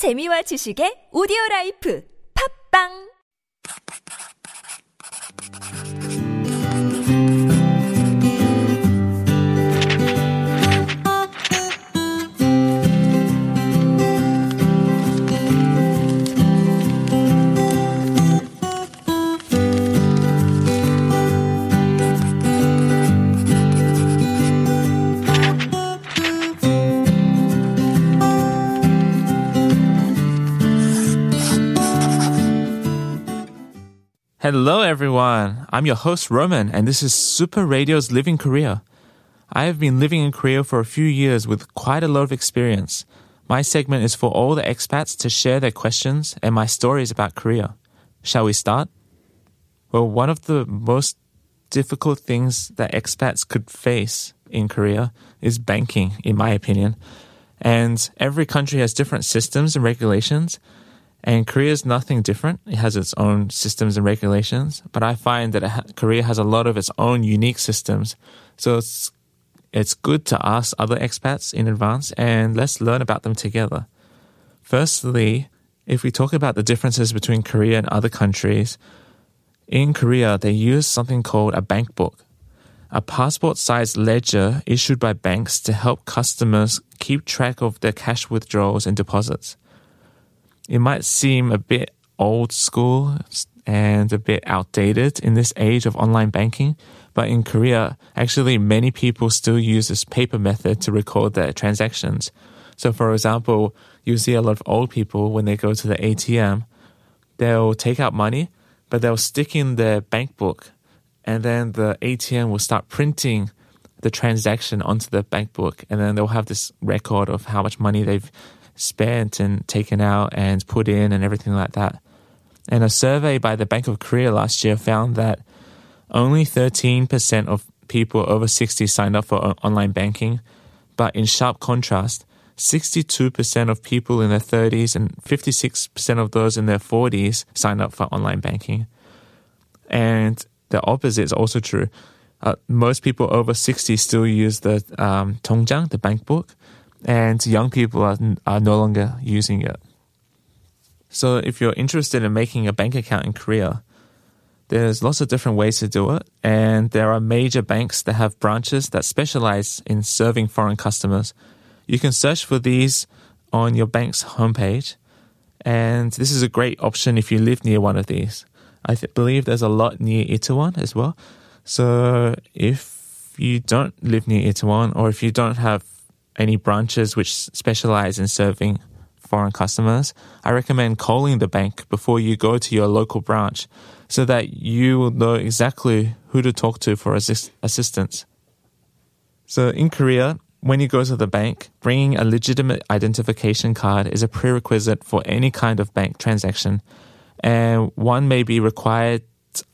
재미와 지식의 오디오 라이프. 팝빵 Hello, everyone. I'm your host, Roman, and this is Super Radio's Living Korea. I have been living in Korea for a few years with quite a lot of experience. My segment is for all the expats to share their questions and my stories about Korea. Shall we start? Well, one of the most difficult things that expats could face in Korea is banking, in my opinion. And every country has different systems and regulations. And Korea is nothing different. It has its own systems and regulations, but I find that ha- Korea has a lot of its own unique systems. So it's it's good to ask other expats in advance and let's learn about them together. Firstly, if we talk about the differences between Korea and other countries, in Korea they use something called a bank book, a passport-sized ledger issued by banks to help customers keep track of their cash withdrawals and deposits it might seem a bit old school and a bit outdated in this age of online banking. But in Korea, actually, many people still use this paper method to record their transactions. So, for example, you see a lot of old people when they go to the ATM, they'll take out money, but they'll stick in their bank book, and then the ATM will start printing the transaction onto the bank book, and then they'll have this record of how much money they've spent and taken out and put in and everything like that. And a survey by the Bank of Korea last year found that only 13% of people over 60 signed up for online banking. But in sharp contrast, 62% of people in their 30s and 56% of those in their 40s signed up for online banking. And the opposite is also true. Uh, most people over 60 still use the um, 통장, the bank book, and young people are, are no longer using it. So if you're interested in making a bank account in Korea, there's lots of different ways to do it, and there are major banks that have branches that specialize in serving foreign customers. You can search for these on your bank's homepage, and this is a great option if you live near one of these. I th- believe there's a lot near Itaewon as well. So if you don't live near Itaewon, or if you don't have any branches which specialize in serving foreign customers, I recommend calling the bank before you go to your local branch so that you will know exactly who to talk to for assist- assistance. So in Korea, when you go to the bank, bringing a legitimate identification card is a prerequisite for any kind of bank transaction. And one may be required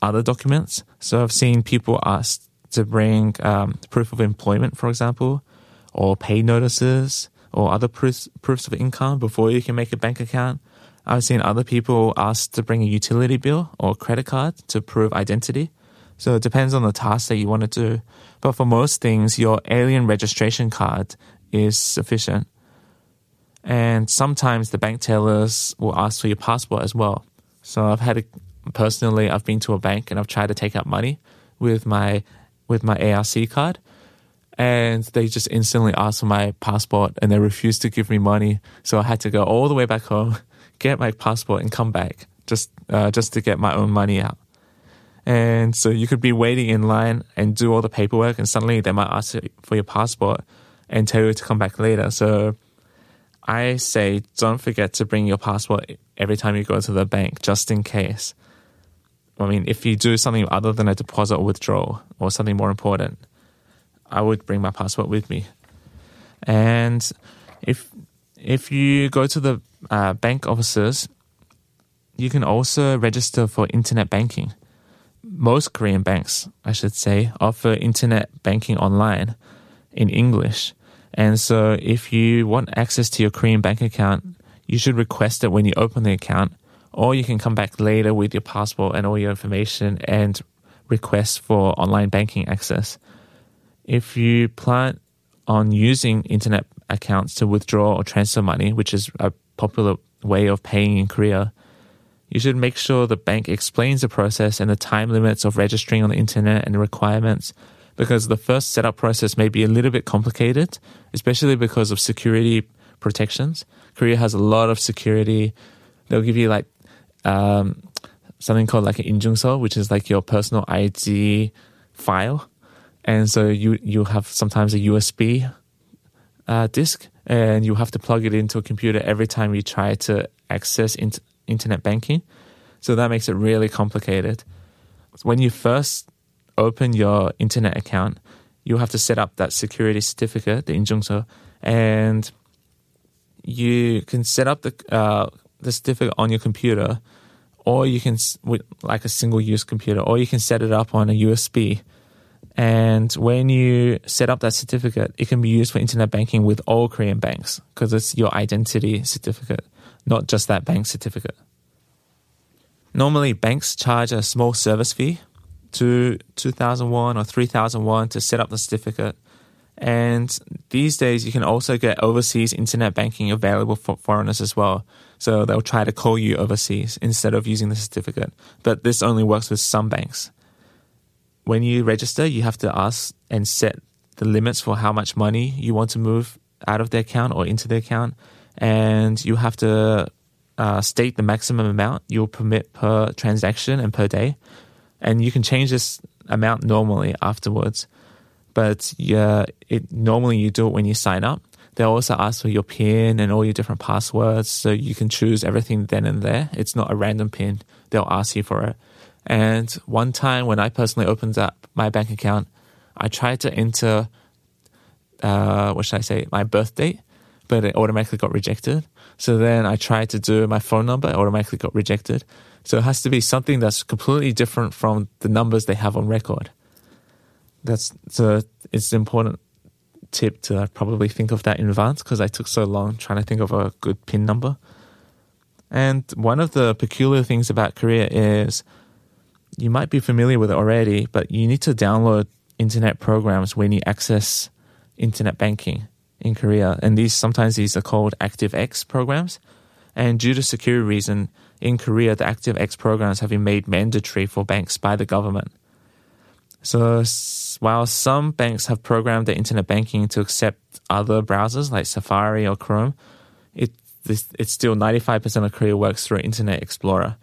other documents. So I've seen people asked to bring um, proof of employment, for example, or pay notices or other proofs, proofs of income before you can make a bank account. I've seen other people ask to bring a utility bill or credit card to prove identity. So it depends on the task that you want to do. But for most things, your alien registration card is sufficient. And sometimes the bank tellers will ask for your passport as well. So I've had a, personally, I've been to a bank and I've tried to take out money with my with my ARC card, and they just instantly asked for my passport and they refused to give me money. So I had to go all the way back home, get my passport, and come back just uh, just to get my own money out. And so you could be waiting in line and do all the paperwork, and suddenly they might ask for your passport and tell you to come back later. So I say don't forget to bring your passport every time you go to the bank, just in case. I mean, if you do something other than a deposit or withdrawal or something more important, I would bring my passport with me. And if if you go to the uh, bank offices, you can also register for internet banking. Most Korean banks, I should say, offer internet banking online in English. And so if you want access to your Korean bank account, you should request it when you open the account, or you can come back later with your passport and all your information and request for online banking access if you plan on using internet accounts to withdraw or transfer money, which is a popular way of paying in Korea, you should make sure the bank explains the process and the time limits of registering on the internet and the requirements because the first setup process may be a little bit complicated, especially because of security protections. Korea has a lot of security. They'll give you like um, something called like an injungso, which is like your personal ID file and so you you have sometimes a USB uh, disk, and you have to plug it into a computer every time you try to access internet banking. So that makes it really complicated. When you first open your internet account, you have to set up that security certificate, the injungso, and you can set up the uh, the certificate on your computer, or you can with like a single use computer, or you can set it up on a USB and when you set up that certificate, it can be used for internet banking with all Korean banks because it's your identity certificate, not just that bank certificate. Normally, banks charge a small service fee to 2001 or 3001 to set up the certificate. And these days, you can also get overseas internet banking available for foreigners as well. So they'll try to call you overseas instead of using the certificate. But this only works with some banks. When you register, you have to ask and set the limits for how much money you want to move out of the account or into the account. And you have to uh, state the maximum amount you'll permit per transaction and per day and you can change this amount normally afterwards. But yeah, it normally you do it when you sign up. They'll also ask for your PIN and all your different passwords, so you can choose everything then and there. It's not a random PIN; they'll ask you for it. And one time when I personally opened up my bank account, I tried to enter, uh, what should I say, my birth date, but it automatically got rejected. So then I tried to do my phone number, it automatically got rejected. So it has to be something that's completely different from the numbers they have on record. That's so it's an important tip to probably think of that in advance because I took so long trying to think of a good PIN number. And one of the peculiar things about Korea is you might be familiar with it already, but you need to download internet programs when you access internet banking in Korea. And these sometimes these are called ActiveX programs. And due to security reason, in Korea, the ActiveX programs have been made mandatory for banks by the government. So while some banks have programmed their internet banking to accept other browsers like Safari or Chrome, it it's still 95% of Korea works through Internet Explorer.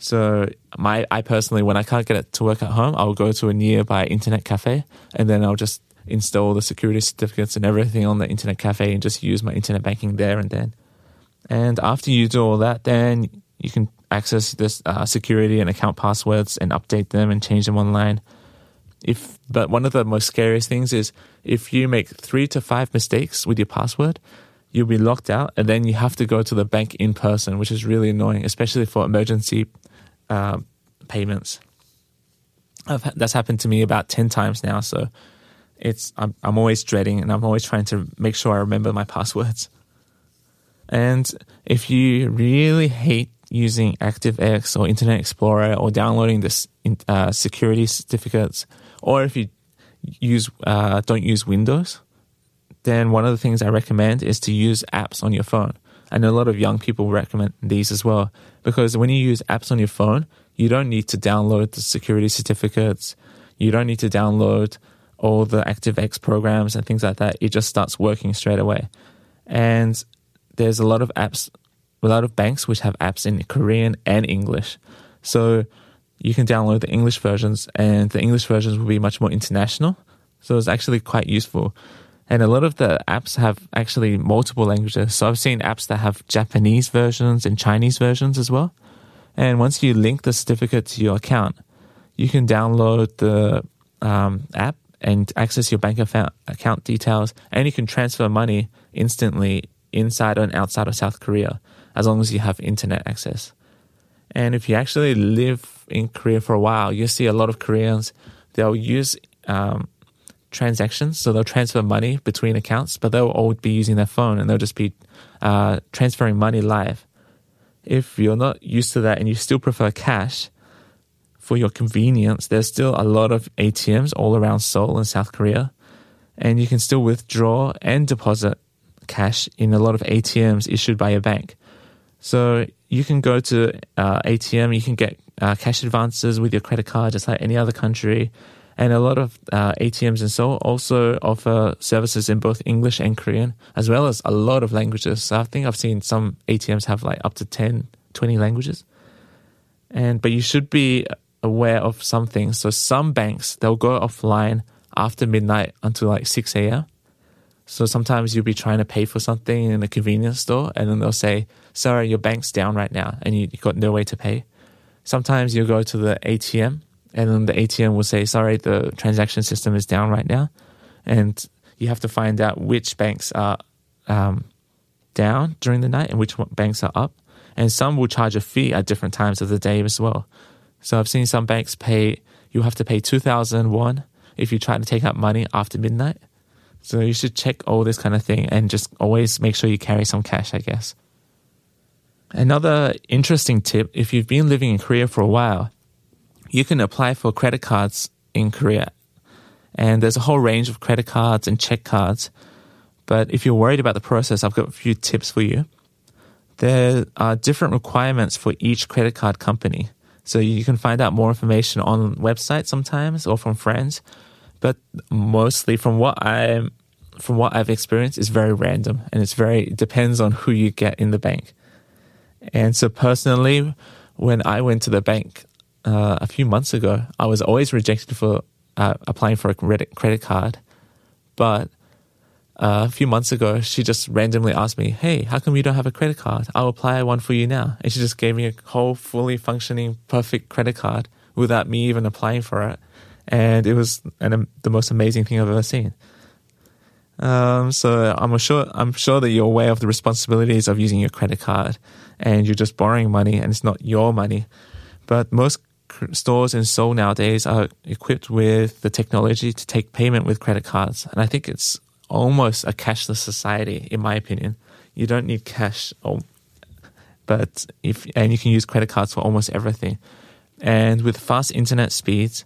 So my I personally, when I can't get it to work at home, I'll go to a nearby internet cafe and then I'll just install the security certificates and everything on the internet cafe and just use my internet banking there and then. And after you do all that, then you can access this uh, security and account passwords and update them and change them online. If but one of the most scariest things is if you make three to five mistakes with your password, you'll be locked out, and then you have to go to the bank in person, which is really annoying, especially for emergency uh, payments. I've, that's happened to me about ten times now, so it's I'm, I'm always dreading, and I'm always trying to make sure I remember my passwords. And if you really hate using ActiveX or Internet Explorer or downloading the uh, security certificates, or if you use uh, don't use Windows, then one of the things I recommend is to use apps on your phone. And a lot of young people recommend these as well because when you use apps on your phone, you don't need to download the security certificates. You don't need to download all the ActiveX programs and things like that. It just starts working straight away. And there's a lot of apps a lot of banks which have apps in Korean and English. So you can download the English versions, and the English versions will be much more international. So it's actually quite useful. And a lot of the apps have actually multiple languages. So I've seen apps that have Japanese versions and Chinese versions as well. And once you link the certificate to your account, you can download the um, app and access your bank account details, and you can transfer money instantly inside and outside of South Korea as long as you have internet access. And if you actually live in Korea for a while, you see a lot of Koreans, they'll use um, transactions. So they'll transfer money between accounts, but they'll all be using their phone and they'll just be uh, transferring money live. If you're not used to that and you still prefer cash, for your convenience, there's still a lot of ATMs all around Seoul and South Korea. And you can still withdraw and deposit cash in a lot of ATMs issued by your bank. So you can go to uh, ATM, you can get uh, cash advances with your credit card, just like any other country. And a lot of uh, ATMs in Seoul also offer services in both English and Korean, as well as a lot of languages. So I think I've seen some ATMs have like up to 10, 20 languages. And but you should be aware of some things. So some banks they'll go offline after midnight until like 6 a.m. So sometimes you'll be trying to pay for something in a convenience store, and then they'll say, "Sorry, your bank's down right now, and you, have got no way to pay." Sometimes you'll go to the ATM, and then the ATM will say, "Sorry, the transaction system is down right now," and you have to find out which banks are um, down during the night and which banks are up. And some will charge a fee at different times of the day as well. So I've seen some banks pay. You have to pay two thousand won if you try to take out money after midnight so you should check all this kind of thing and just always make sure you carry some cash, I guess. Another interesting tip if you've been living in Korea for a while, you can apply for credit cards in Korea. And there's a whole range of credit cards and check cards. But if you're worried about the process, I've got a few tips for you. There are different requirements for each credit card company. So you can find out more information on websites sometimes or from friends but mostly from what I from what I've experienced is very random and it's very it depends on who you get in the bank. And so personally, when I went to the bank uh, a few months ago, I was always rejected for uh, applying for a credit credit card, but uh, a few months ago, she just randomly asked me, "Hey, how come you don't have a credit card? I'll apply one for you now." And she just gave me a whole fully functioning, perfect credit card without me even applying for it and it was an, um, the most amazing thing I've ever seen. Um, so I'm sure I'm sure that you're aware of the responsibilities of using your credit card, and you're just borrowing money, and it's not your money. But most stores in Seoul nowadays are equipped with the technology to take payment with credit cards, and I think it's almost a cashless society, in my opinion. You don't need cash, oh, but if and you can use credit cards for almost everything. And with fast internet speeds,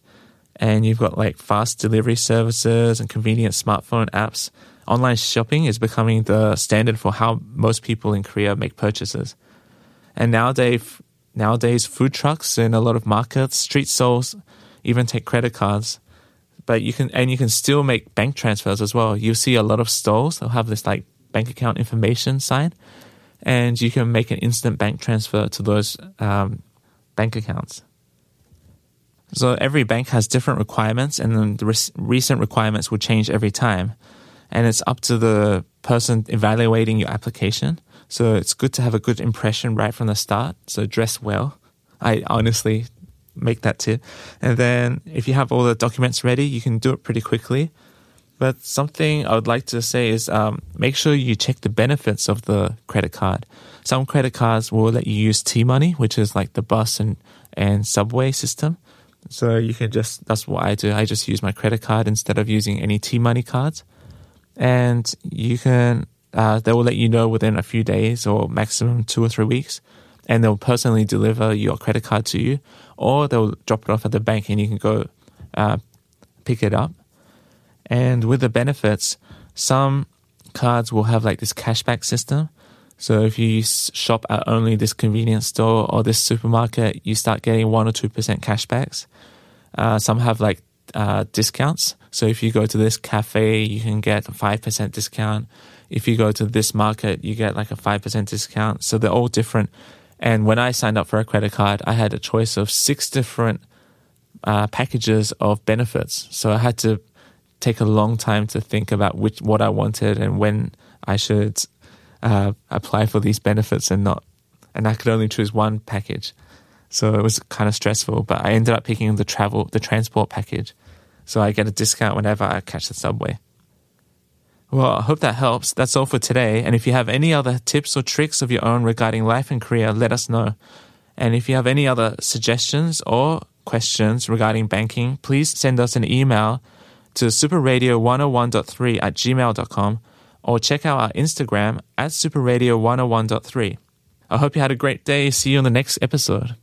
and you've got like fast delivery services and convenient smartphone apps. Online shopping is becoming the standard for how most people in Korea make purchases. And nowadays, nowadays food trucks in a lot of markets, street stalls, even take credit cards. But you can and you can still make bank transfers as well. You see a lot of stalls they'll have this like bank account information sign, and you can make an instant bank transfer to those um, bank accounts. So every bank has different requirements, and then the re- recent requirements will change every time. And it's up to the person evaluating your application. So it's good to have a good impression right from the start. So dress well. I honestly make that tip. And then if you have all the documents ready, you can do it pretty quickly. But something I would like to say is um, make sure you check the benefits of the credit card. Some credit cards will let you use T money, which is like the bus and, and subway system. So you can just, that's what I do. I just use my credit card instead of using any T Money cards. And you can, uh, they will let you know within a few days or maximum two or three weeks. And they'll personally deliver your credit card to you, or they'll drop it off at the bank and you can go uh, pick it up. And with the benefits, some cards will have like this cashback system. So if you shop at only this convenience store or this supermarket, you start getting one or two percent cashbacks. Uh, some have like uh, discounts. So if you go to this cafe, you can get a five percent discount. If you go to this market, you get like a five percent discount. So they're all different. And when I signed up for a credit card, I had a choice of six different uh, packages of benefits. So I had to take a long time to think about which what I wanted and when I should uh, apply for these benefits and not, and I could only choose one package. So it was kind of stressful, but I ended up picking the travel, the transport package. So I get a discount whenever I catch the subway. Well, I hope that helps. That's all for today. And if you have any other tips or tricks of your own regarding life and career, let us know. And if you have any other suggestions or questions regarding banking, please send us an email to superradio101.3 at gmail.com or check out our Instagram at superradio101.3. I hope you had a great day. See you on the next episode.